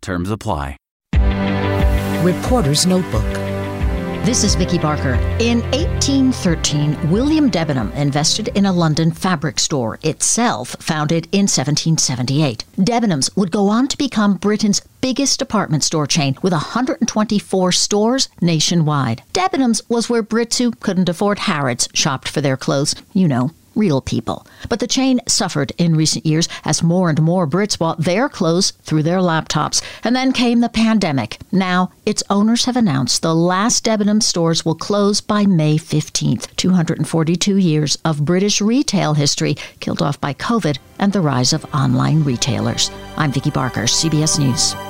Terms apply. Reporter's Notebook. This is Vicki Barker. In 1813, William Debenham invested in a London fabric store, itself founded in 1778. Debenhams would go on to become Britain's biggest department store chain with 124 stores nationwide. Debenhams was where Brits who couldn't afford Harrods shopped for their clothes, you know, real people. But the chain suffered in recent years as more and more Brits bought their clothes through their laptops. And then came the pandemic. Now, its owners have announced the last Debenham stores will close by May 15th. 242 years of British retail history killed off by COVID and the rise of online retailers. I'm Vicki Barker, CBS News.